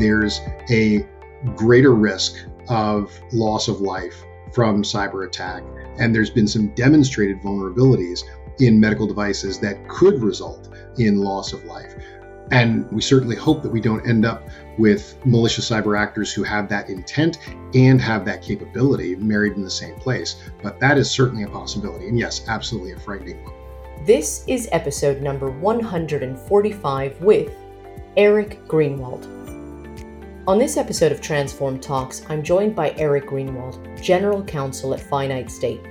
there's a greater risk of loss of life from cyber attack. And there's been some demonstrated vulnerabilities in medical devices that could result in loss of life. And we certainly hope that we don't end up with malicious cyber actors who have that intent and have that capability married in the same place. But that is certainly a possibility. And yes, absolutely a frightening one. This is episode number 145 with Eric Greenwald. On this episode of Transform Talks, I'm joined by Eric Greenwald, General Counsel at Finite State.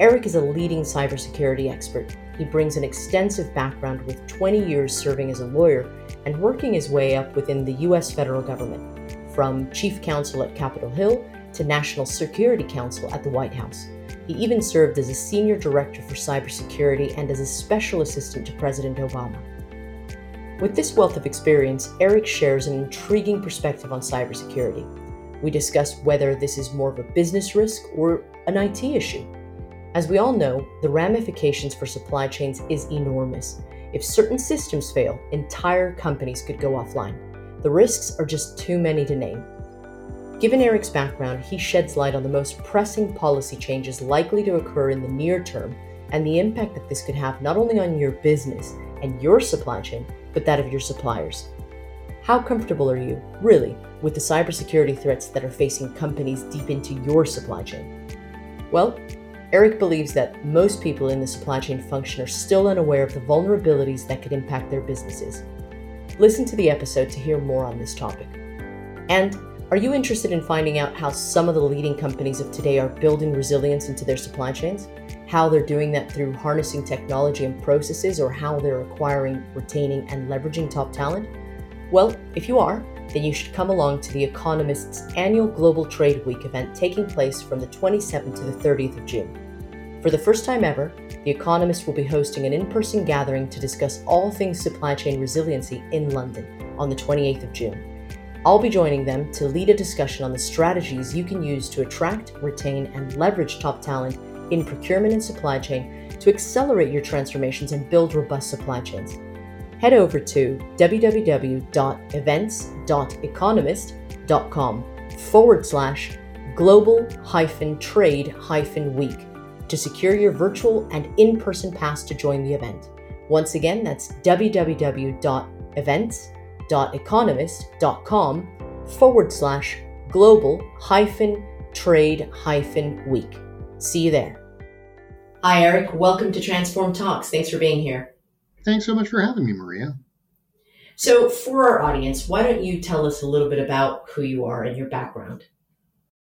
Eric is a leading cybersecurity expert. He brings an extensive background with 20 years serving as a lawyer and working his way up within the U.S. federal government, from Chief Counsel at Capitol Hill to National Security Counsel at the White House. He even served as a senior director for cybersecurity and as a special assistant to President Obama. With this wealth of experience, Eric shares an intriguing perspective on cybersecurity. We discuss whether this is more of a business risk or an IT issue. As we all know, the ramifications for supply chains is enormous. If certain systems fail, entire companies could go offline. The risks are just too many to name. Given Eric's background, he sheds light on the most pressing policy changes likely to occur in the near term and the impact that this could have not only on your business and your supply chain, but that of your suppliers. How comfortable are you, really, with the cybersecurity threats that are facing companies deep into your supply chain? Well, Eric believes that most people in the supply chain function are still unaware of the vulnerabilities that could impact their businesses. Listen to the episode to hear more on this topic. And are you interested in finding out how some of the leading companies of today are building resilience into their supply chains? How they're doing that through harnessing technology and processes, or how they're acquiring, retaining, and leveraging top talent? Well, if you are, then you should come along to The Economist's annual Global Trade Week event taking place from the 27th to the 30th of June. For the first time ever, The Economist will be hosting an in person gathering to discuss all things supply chain resiliency in London on the 28th of June. I'll be joining them to lead a discussion on the strategies you can use to attract, retain, and leverage top talent in procurement and supply chain to accelerate your transformations and build robust supply chains. Head over to www.events.economist.com forward slash global hyphen trade hyphen week to secure your virtual and in person pass to join the event. Once again, that's www.events.economist.com economist.com forward slash global hyphen trade hyphen week. See you there. Hi, Eric. Welcome to Transform Talks. Thanks for being here. Thanks so much for having me, Maria. So, for our audience, why don't you tell us a little bit about who you are and your background?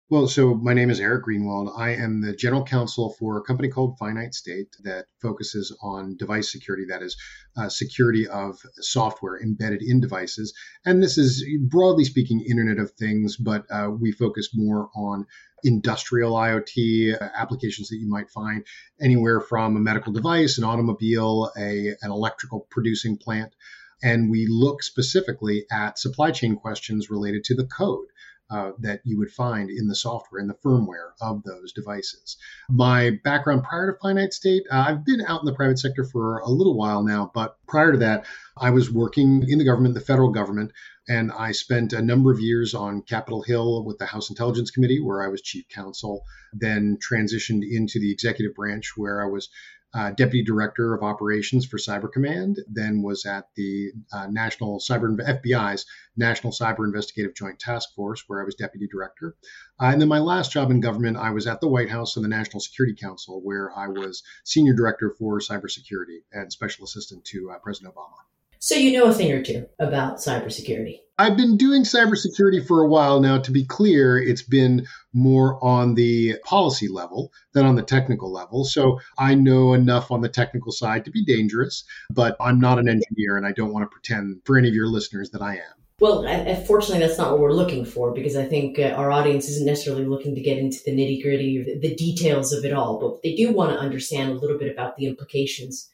Well, so my name is Eric Greenwald. I am the general counsel for a company called Finite State that focuses on device security, that is, uh, security of software embedded in devices. And this is, broadly speaking, Internet of Things, but uh, we focus more on industrial IoT uh, applications that you might find anywhere from a medical device, an automobile, a, an electrical producing plant. And we look specifically at supply chain questions related to the code uh, that you would find in the software and the firmware of those devices. My background prior to Finite State, uh, I've been out in the private sector for a little while now, but prior to that, I was working in the government, the federal government, and I spent a number of years on Capitol Hill with the House Intelligence Committee, where I was chief counsel, then transitioned into the executive branch, where I was uh, deputy director of operations for Cyber Command, then was at the uh, National Cyber FBI's National Cyber Investigative Joint Task Force, where I was deputy director. Uh, and then my last job in government, I was at the White House and the National Security Council, where I was senior director for cybersecurity and special assistant to uh, President Obama. So you know a thing or two about cybersecurity. I've been doing cybersecurity for a while now. To be clear, it's been more on the policy level than on the technical level. So I know enough on the technical side to be dangerous, but I'm not an engineer and I don't want to pretend for any of your listeners that I am. Well, fortunately, that's not what we're looking for because I think uh, our audience isn't necessarily looking to get into the nitty gritty or the details of it all, but they do want to understand a little bit about the implications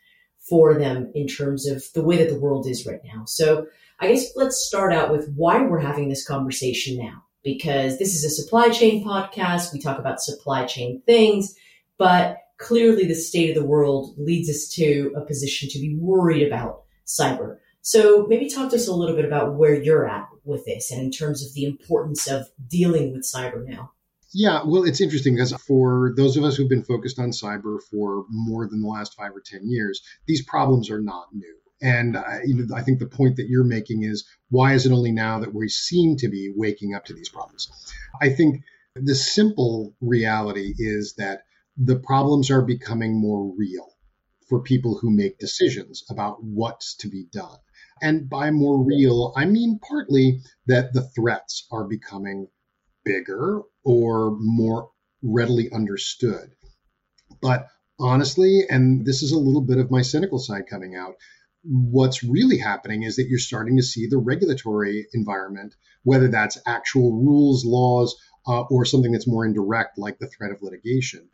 for them in terms of the way that the world is right now. So I guess let's start out with why we're having this conversation now, because this is a supply chain podcast. We talk about supply chain things, but clearly the state of the world leads us to a position to be worried about cyber. So maybe talk to us a little bit about where you're at with this and in terms of the importance of dealing with cyber now. Yeah, well, it's interesting because for those of us who've been focused on cyber for more than the last five or 10 years, these problems are not new. And uh, you know, I think the point that you're making is why is it only now that we seem to be waking up to these problems? I think the simple reality is that the problems are becoming more real for people who make decisions about what's to be done. And by more real, I mean partly that the threats are becoming bigger or more readily understood. But honestly, and this is a little bit of my cynical side coming out, what's really happening is that you're starting to see the regulatory environment, whether that's actual rules, laws, uh, or something that's more indirect, like the threat of litigation,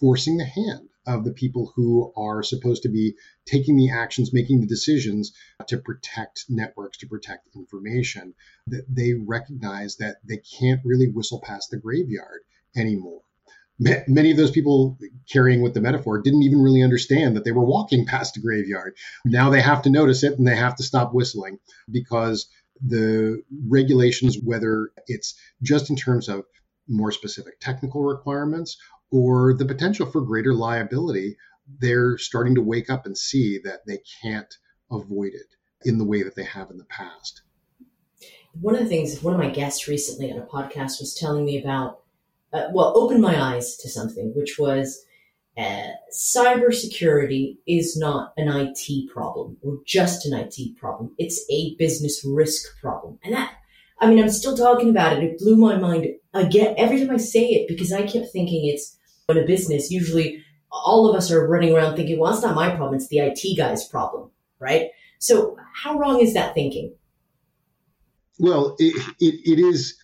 forcing the hand of the people who are supposed to be taking the actions, making the decisions to protect networks, to protect information, that they recognize that they can't really whistle past the graveyard anymore. Many of those people carrying with the metaphor didn't even really understand that they were walking past a graveyard. Now they have to notice it and they have to stop whistling because the regulations, whether it's just in terms of more specific technical requirements or the potential for greater liability, they're starting to wake up and see that they can't avoid it in the way that they have in the past. One of the things, one of my guests recently on a podcast was telling me about, uh, well, opened my eyes to something, which was uh, cybersecurity is not an IT problem or just an IT problem. It's a business risk problem. And that, I mean, I'm still talking about it. It blew my mind again every time I say it because I kept thinking it's in a business, usually all of us are running around thinking, well, it's not my problem, it's the IT guy's problem, right? So, how wrong is that thinking? Well, it, it, it is,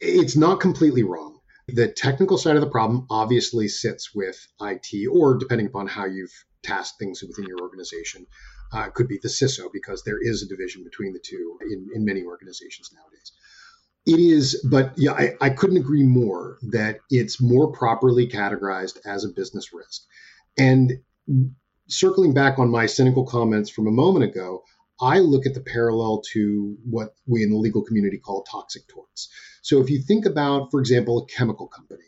it's not completely wrong. The technical side of the problem obviously sits with IT, or depending upon how you've tasked things within your organization, uh, could be the CISO, because there is a division between the two in, in many organizations nowadays. It is, but yeah, I, I couldn't agree more that it's more properly categorized as a business risk. And circling back on my cynical comments from a moment ago, I look at the parallel to what we in the legal community call toxic torts. So if you think about, for example, a chemical company,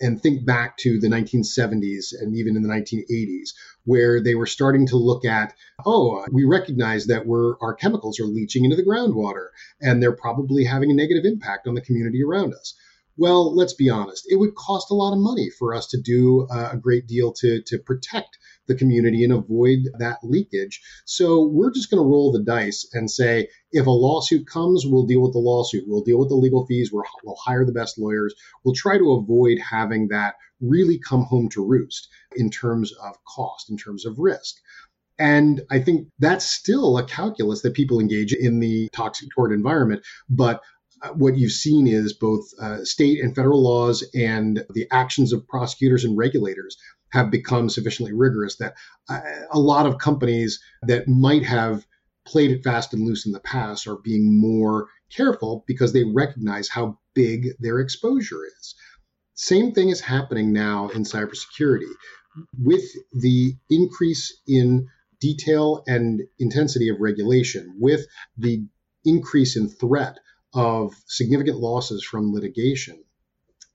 and think back to the 1970s and even in the 1980s, where they were starting to look at, oh, we recognize that we're, our chemicals are leaching into the groundwater and they're probably having a negative impact on the community around us. Well, let's be honest, it would cost a lot of money for us to do a great deal to, to protect the community and avoid that leakage. So we're just going to roll the dice and say, if a lawsuit comes, we'll deal with the lawsuit. We'll deal with the legal fees. we will hire the best lawyers. We'll try to avoid having that really come home to roost in terms of cost, in terms of risk. And I think that's still a calculus that people engage in the toxic tort environment. But uh, what you've seen is both uh, state and federal laws and the actions of prosecutors and regulators have become sufficiently rigorous that uh, a lot of companies that might have played it fast and loose in the past are being more careful because they recognize how big their exposure is. Same thing is happening now in cybersecurity. With the increase in detail and intensity of regulation, with the increase in threat of significant losses from litigation,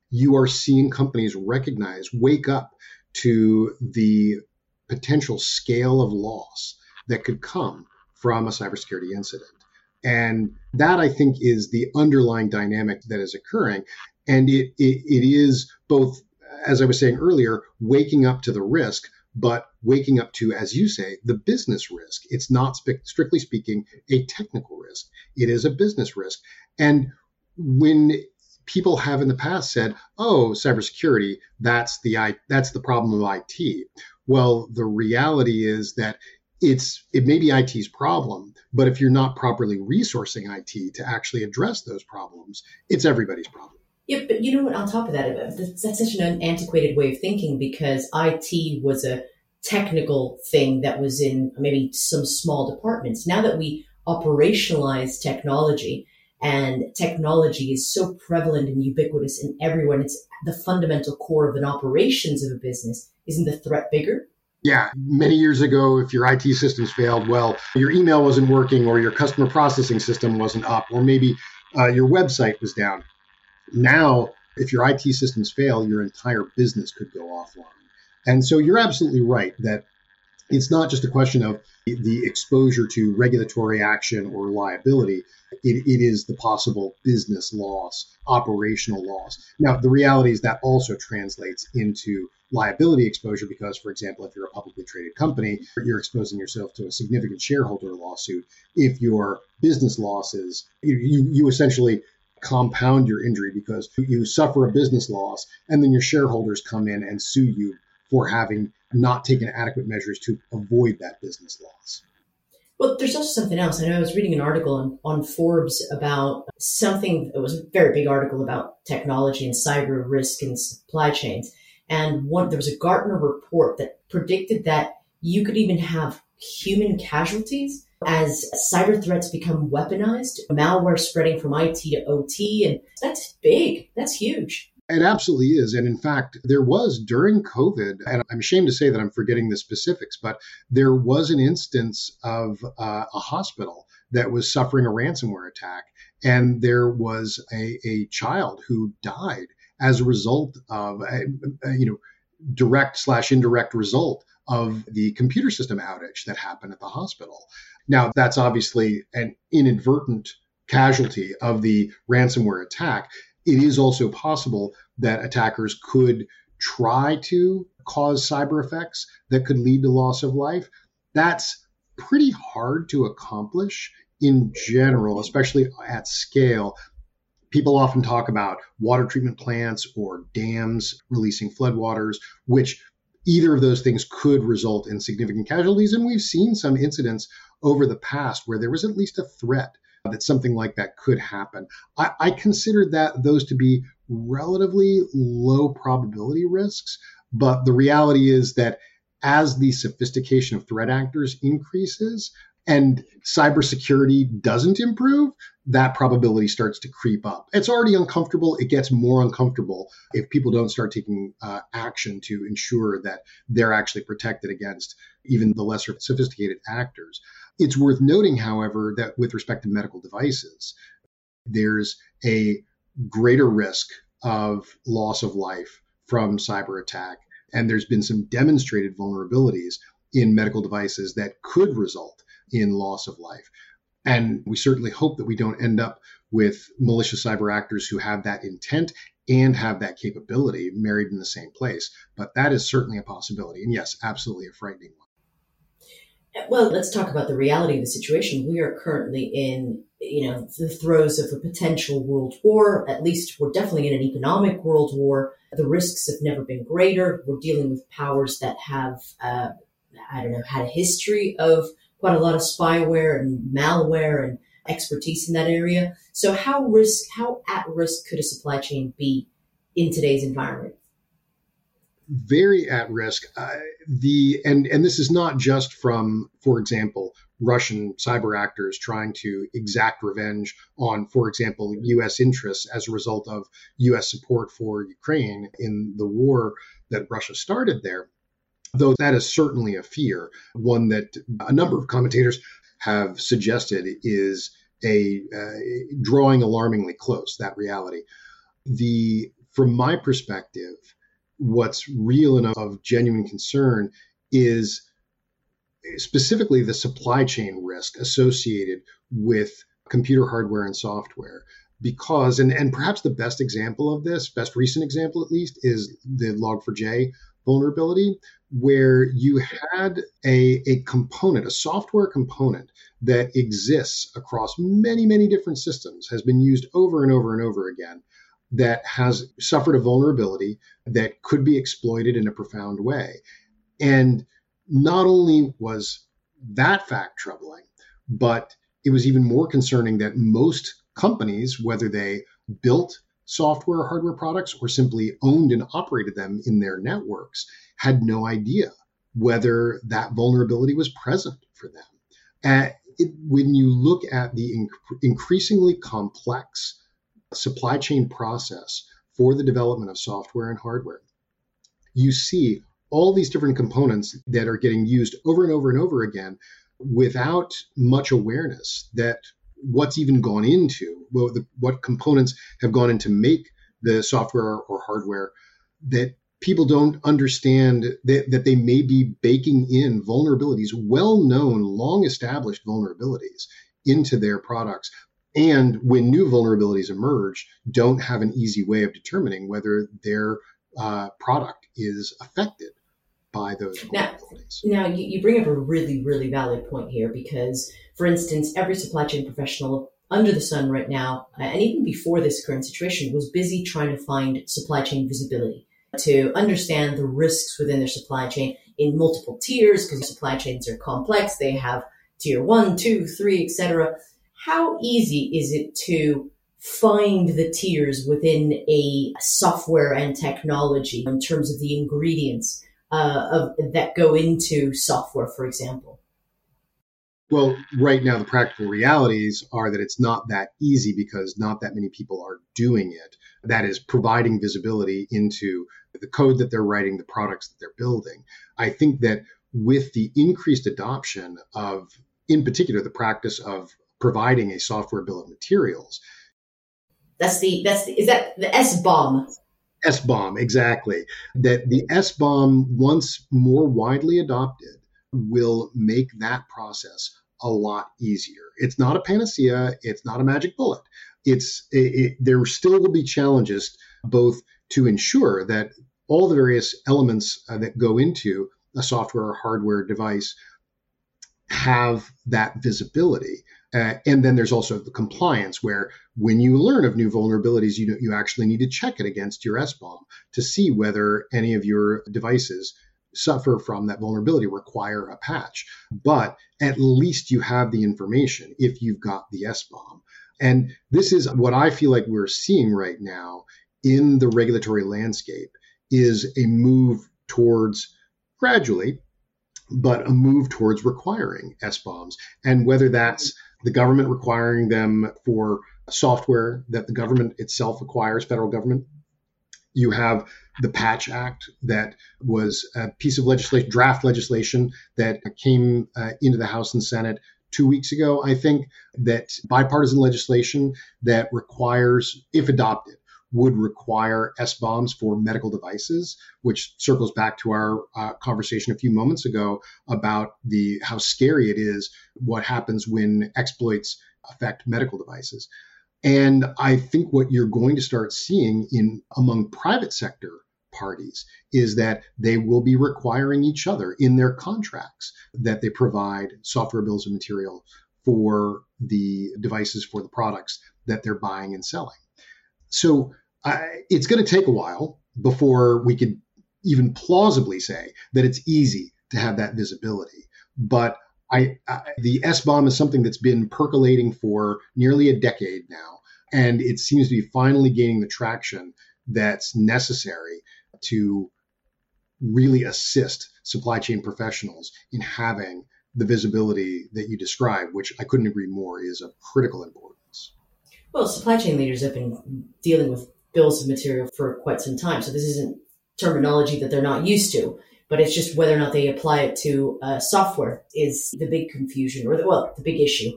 you are seeing companies recognize, wake up to the potential scale of loss that could come from a cybersecurity incident. And that I think is the underlying dynamic that is occurring. And it, it, it is both, as I was saying earlier, waking up to the risk, but waking up to, as you say, the business risk. It's not strictly speaking a technical risk, it is a business risk. And when people have in the past said, "Oh, cybersecurity, that's the that's the problem of IT." Well, the reality is that it's it may be IT's problem, but if you're not properly resourcing IT to actually address those problems, it's everybody's problem. Yeah, but you know what? On top of that, that's such an antiquated way of thinking because IT was a technical thing that was in maybe some small departments. Now that we operationalize technology, and technology is so prevalent and ubiquitous in everyone. It's the fundamental core of an operations of a business. Isn't the threat bigger? Yeah, many years ago, if your IT systems failed, well, your email wasn't working, or your customer processing system wasn't up, or maybe uh, your website was down. Now, if your IT systems fail, your entire business could go offline. And so you're absolutely right that it's not just a question of the exposure to regulatory action or liability. It, it is the possible business loss, operational loss. Now, the reality is that also translates into liability exposure because, for example, if you're a publicly traded company, you're exposing yourself to a significant shareholder lawsuit. If your business losses, you, you, you essentially compound your injury because you suffer a business loss and then your shareholders come in and sue you for having not taken adequate measures to avoid that business loss. Well, there's also something else. I know I was reading an article on, on Forbes about something, it was a very big article about technology and cyber risk and supply chains. And one, there was a Gartner report that predicted that you could even have human casualties as cyber threats become weaponized, malware spreading from IT to OT. And that's big. That's huge. It absolutely is. And in fact, there was during COVID, and I'm ashamed to say that I'm forgetting the specifics, but there was an instance of uh, a hospital that was suffering a ransomware attack. And there was a, a child who died as a result of, a, a, you know, direct slash indirect result of the computer system outage that happened at the hospital. Now, that's obviously an inadvertent casualty of the ransomware attack it is also possible that attackers could try to cause cyber effects that could lead to loss of life. That's pretty hard to accomplish in general, especially at scale. People often talk about water treatment plants or dams releasing floodwaters, which either of those things could result in significant casualties. And we've seen some incidents over the past where there was at least a threat that something like that could happen. I, I consider that those to be relatively low probability risks, but the reality is that as the sophistication of threat actors increases and cybersecurity doesn't improve, that probability starts to creep up. It's already uncomfortable. It gets more uncomfortable if people don't start taking uh, action to ensure that they're actually protected against even the lesser sophisticated actors. It's worth noting, however, that with respect to medical devices, there's a greater risk of loss of life from cyber attack. And there's been some demonstrated vulnerabilities in medical devices that could result in loss of life. And we certainly hope that we don't end up with malicious cyber actors who have that intent and have that capability married in the same place. But that is certainly a possibility. And yes, absolutely a frightening one. Well, let's talk about the reality of the situation. We are currently in, you know, the throes of a potential world war. At least we're definitely in an economic world war. The risks have never been greater. We're dealing with powers that have, uh, I don't know, had a history of quite a lot of spyware and malware and expertise in that area. So how risk, how at risk could a supply chain be in today's environment? very at risk. Uh, the and and this is not just from, for example, Russian cyber actors trying to exact revenge on, for example, U.S. interests as a result of U.S. support for Ukraine in the war that Russia started there. Though that is certainly a fear, one that a number of commentators have suggested is a uh, drawing alarmingly close. That reality. The from my perspective, what's real and of genuine concern is specifically the supply chain risk associated with computer hardware and software because and, and perhaps the best example of this best recent example at least is the log4j vulnerability where you had a, a component a software component that exists across many many different systems has been used over and over and over again that has suffered a vulnerability that could be exploited in a profound way. And not only was that fact troubling, but it was even more concerning that most companies, whether they built software or hardware products or simply owned and operated them in their networks, had no idea whether that vulnerability was present for them. And it, when you look at the inc- increasingly complex supply chain process for the development of software and hardware, you see all these different components that are getting used over and over and over again without much awareness that what's even gone into well, the, what components have gone into make the software or hardware that people don't understand that, that they may be baking in vulnerabilities well known long established vulnerabilities into their products. And when new vulnerabilities emerge don't have an easy way of determining whether their uh, product is affected by those now, now you, you bring up a really really valid point here because for instance every supply chain professional under the sun right now uh, and even before this current situation was busy trying to find supply chain visibility to understand the risks within their supply chain in multiple tiers because supply chains are complex they have tier one two three etc how easy is it to find the tiers within a software and technology in terms of the ingredients uh, of, that go into software, for example? Well, right now, the practical realities are that it's not that easy because not that many people are doing it. That is providing visibility into the code that they're writing, the products that they're building. I think that with the increased adoption of, in particular, the practice of providing a software bill of materials. That's the that's the, is that the SBOM? SBOM, exactly. That the SBOM, once more widely adopted, will make that process a lot easier. It's not a panacea. It's not a magic bullet. It's it, it, there still will be challenges both to ensure that all the various elements uh, that go into a software or hardware device have that visibility uh, and then there's also the compliance, where when you learn of new vulnerabilities, you you actually need to check it against your SBOM to see whether any of your devices suffer from that vulnerability, require a patch. But at least you have the information if you've got the SBOM. And this is what I feel like we're seeing right now in the regulatory landscape is a move towards gradually, but a move towards requiring SBOMs. And whether that's the government requiring them for software that the government itself acquires, federal government. You have the Patch Act that was a piece of legislation, draft legislation that came uh, into the House and Senate two weeks ago, I think, that bipartisan legislation that requires, if adopted, would require SBOMs for medical devices, which circles back to our uh, conversation a few moments ago about the how scary it is what happens when exploits affect medical devices. And I think what you're going to start seeing in among private sector parties is that they will be requiring each other in their contracts that they provide software bills of material for the devices for the products that they're buying and selling. So I, it's going to take a while before we can even plausibly say that it's easy to have that visibility. But I, I, the SBOM is something that's been percolating for nearly a decade now, and it seems to be finally gaining the traction that's necessary to really assist supply chain professionals in having the visibility that you describe, which I couldn't agree more is of critical importance. Well, supply chain leaders have been dealing with bills of material for quite some time. So this isn't terminology that they're not used to, but it's just whether or not they apply it to uh, software is the big confusion or the, well, the big issue.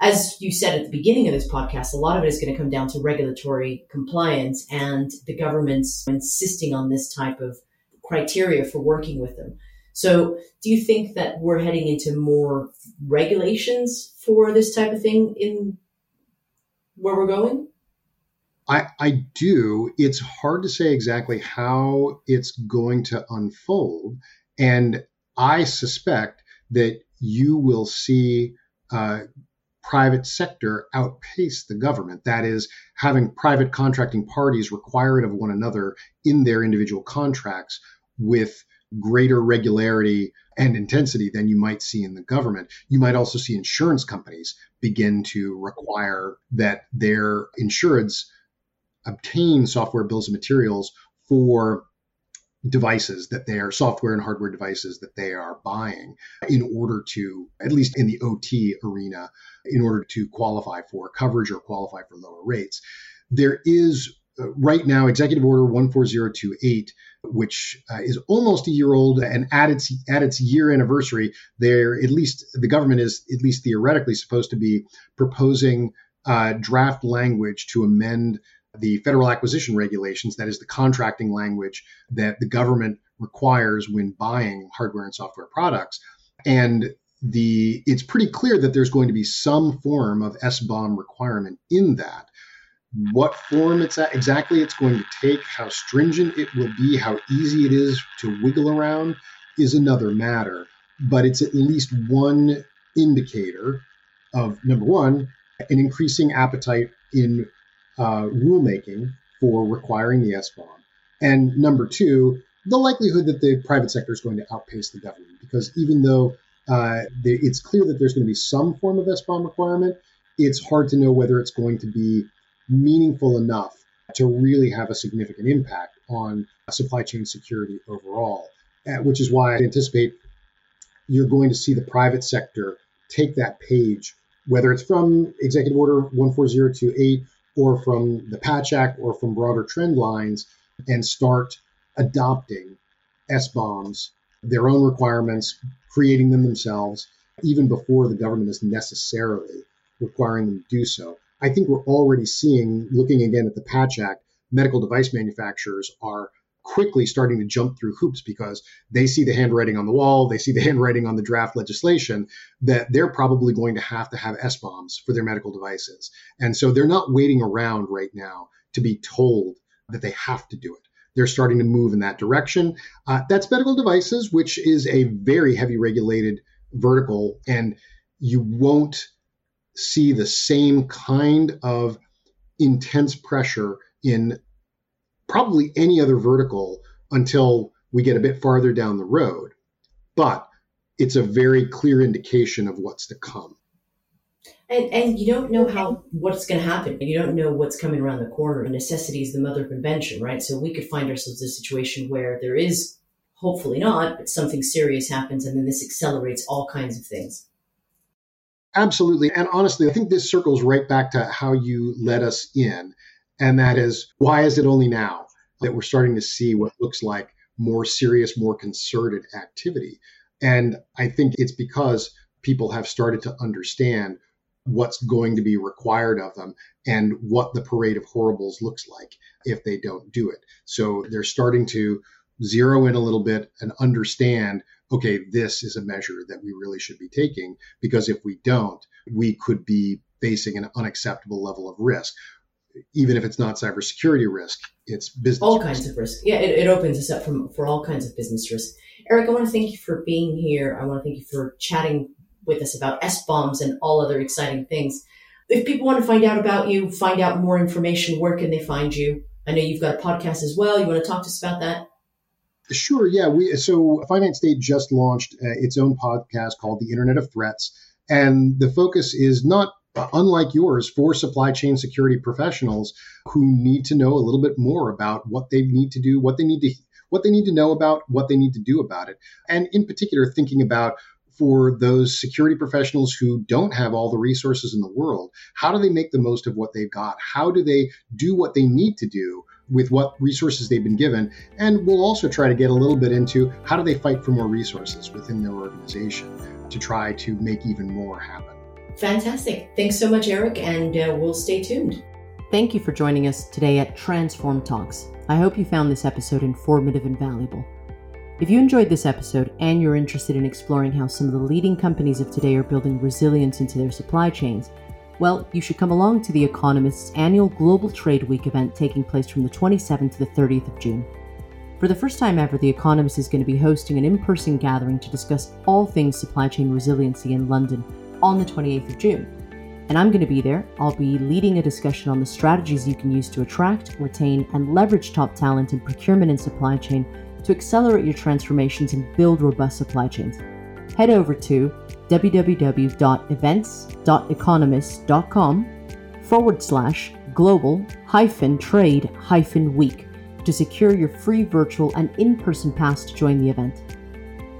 As you said at the beginning of this podcast, a lot of it is going to come down to regulatory compliance and the government's insisting on this type of criteria for working with them. So, do you think that we're heading into more regulations for this type of thing in where we're going? I, I do. It's hard to say exactly how it's going to unfold. And I suspect that you will see uh, private sector outpace the government. That is, having private contracting parties require it of one another in their individual contracts with greater regularity and intensity than you might see in the government. You might also see insurance companies begin to require that their insureds obtain software bills of materials for devices that they are software and hardware devices that they are buying in order to at least in the OT arena in order to qualify for coverage or qualify for lower rates there is right now, Executive Order 14028, which uh, is almost a year old, and at its at its year anniversary, there at least the government is at least theoretically supposed to be proposing uh, draft language to amend the federal acquisition regulations, that is the contracting language that the government requires when buying hardware and software products. And the it's pretty clear that there's going to be some form of SBOM requirement in that. What form it's at, exactly it's going to take, how stringent it will be, how easy it is to wiggle around is another matter. But it's at least one indicator of number one, an increasing appetite in uh, rulemaking for requiring the SBOM. And number two, the likelihood that the private sector is going to outpace the government. Because even though uh, it's clear that there's going to be some form of SBOM requirement, it's hard to know whether it's going to be meaningful enough to really have a significant impact on supply chain security overall, uh, which is why I anticipate you're going to see the private sector take that page, whether it's from Executive Order 14028 or from the Patch Act or from broader trend lines, and start adopting SBOMs, their own requirements, creating them themselves, even before the government is necessarily requiring them to do so. I think we're already seeing, looking again at the Patch Act, medical device manufacturers are quickly starting to jump through hoops because they see the handwriting on the wall, they see the handwriting on the draft legislation that they're probably going to have to have SBOMs for their medical devices. And so they're not waiting around right now to be told that they have to do it. They're starting to move in that direction. Uh, that's medical devices, which is a very heavy regulated vertical, and you won't see the same kind of intense pressure in probably any other vertical until we get a bit farther down the road. But it's a very clear indication of what's to come. And, and you don't know how what's going to happen. You don't know what's coming around the corner. Necessity is the mother of invention, right? So we could find ourselves in a situation where there is, hopefully not, but something serious happens, and then this accelerates all kinds of things. Absolutely. And honestly, I think this circles right back to how you let us in. And that is why is it only now that we're starting to see what looks like more serious, more concerted activity? And I think it's because people have started to understand what's going to be required of them and what the parade of horribles looks like if they don't do it. So they're starting to zero in a little bit and understand okay, this is a measure that we really should be taking because if we don't, we could be facing an unacceptable level of risk. Even if it's not cybersecurity risk, it's business. All risk. kinds of risk. Yeah, it, it opens us up from, for all kinds of business risk. Eric, I want to thank you for being here. I want to thank you for chatting with us about SBOMs and all other exciting things. If people want to find out about you, find out more information, where can they find you? I know you've got a podcast as well. You want to talk to us about that? Sure. Yeah. We so Finite State just launched uh, its own podcast called The Internet of Threats, and the focus is not unlike yours for supply chain security professionals who need to know a little bit more about what they need to do, what they need to what they need to know about, what they need to do about it, and in particular thinking about for those security professionals who don't have all the resources in the world, how do they make the most of what they've got? How do they do what they need to do with what resources they've been given. And we'll also try to get a little bit into how do they fight for more resources within their organization to try to make even more happen. Fantastic. Thanks so much, Eric, and uh, we'll stay tuned. Thank you for joining us today at Transform Talks. I hope you found this episode informative and valuable. If you enjoyed this episode and you're interested in exploring how some of the leading companies of today are building resilience into their supply chains, well, you should come along to The Economist's annual Global Trade Week event taking place from the 27th to the 30th of June. For the first time ever, The Economist is going to be hosting an in person gathering to discuss all things supply chain resiliency in London on the 28th of June. And I'm going to be there. I'll be leading a discussion on the strategies you can use to attract, retain, and leverage top talent in procurement and supply chain to accelerate your transformations and build robust supply chains. Head over to www.events.economist.com forward slash global hyphen trade hyphen week to secure your free virtual and in person pass to join the event.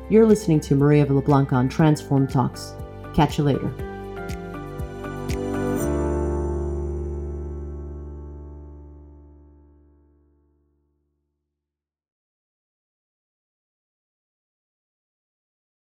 You're listening to Maria Villablanca on Transform Talks. Catch you later.